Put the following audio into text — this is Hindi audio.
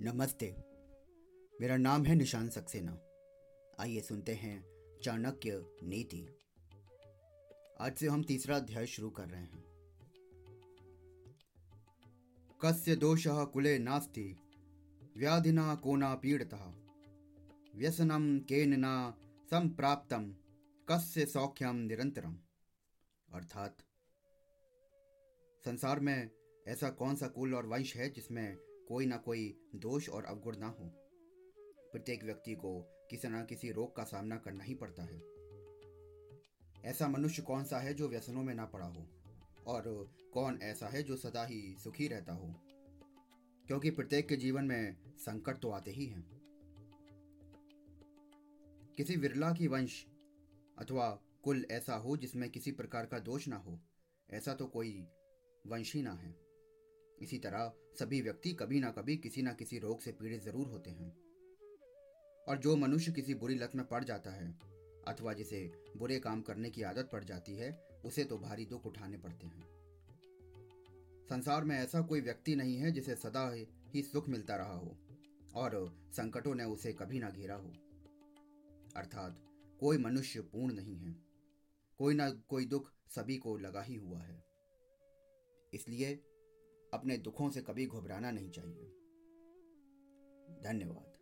नमस्ते। मेरा नाम है निशान सक्सेना। आइए सुनते हैं चाणक्य नीति। आज से हम तीसरा अध्याय शुरू कर रहे हैं। कस्य दोष कुले नास्ति, व्याधिना कोना पीड़ता। व्यसनम केन ना संप्राप्तम कस्य सौख्यम निरंतरम अर्थात, संसार में ऐसा कौन सा कुल और वंश है जिसमें कोई ना कोई दोष और अवगुण ना हो। प्रत्येक व्यक्ति को किसी न किसी रोग का सामना करना ही पड़ता है। ऐसा मनुष्य कौन सा है जो व्यसनों में ना पड़ा हो? और कौन ऐसा है जो सदा ही सुखी रहता हो? क्योंकि प्रत्येक के जीवन में संकट तो आते ही हैं। किसी विरला की वंश अथवा कुल ऐसा हो जिसमें किसी प्रकार का दोष ना हो, ऐसा तो कोई वंश ही ना है। इसी तरह सभी व्यक्ति कभी ना कभी किसी ना किसी रोग से पीड़ित ज़रूर होते हैं। और जो मनुष्य किसी बुरी लत में पड़ जाता है, अथवा जिसे बुरे काम करने की आदत पड़ जाती है, उसे तो भारी दुख उठाने पड़ते हैं। संसार में ऐसा कोई व्यक्ति नहीं है जिसे सदा ही सुख मिलता रहा हो, और संकटों ने उसे कभी ना घेरा हो। अर्थात कोई मनुष्य पूर्ण नहीं है, कोई ना कोई दुख सभी को लगा ही हुआ है। इसलिए अपने दुखों से कभी घबराना नहीं चाहिए। धन्यवाद।